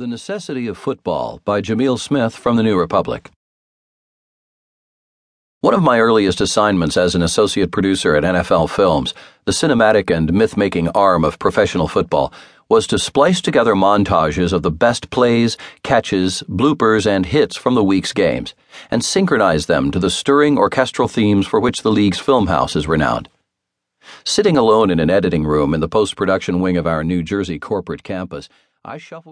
The Necessity of Football by Jamil Smith from the New Republic. One of my earliest assignments as an associate producer at NFL Films, the cinematic and myth making arm of professional football, was to splice together montages of the best plays, catches, bloopers, and hits from the week's games, and synchronize them to the stirring orchestral themes for which the league's film house is renowned. Sitting alone in an editing room in the post production wing of our New Jersey corporate campus, I shuffled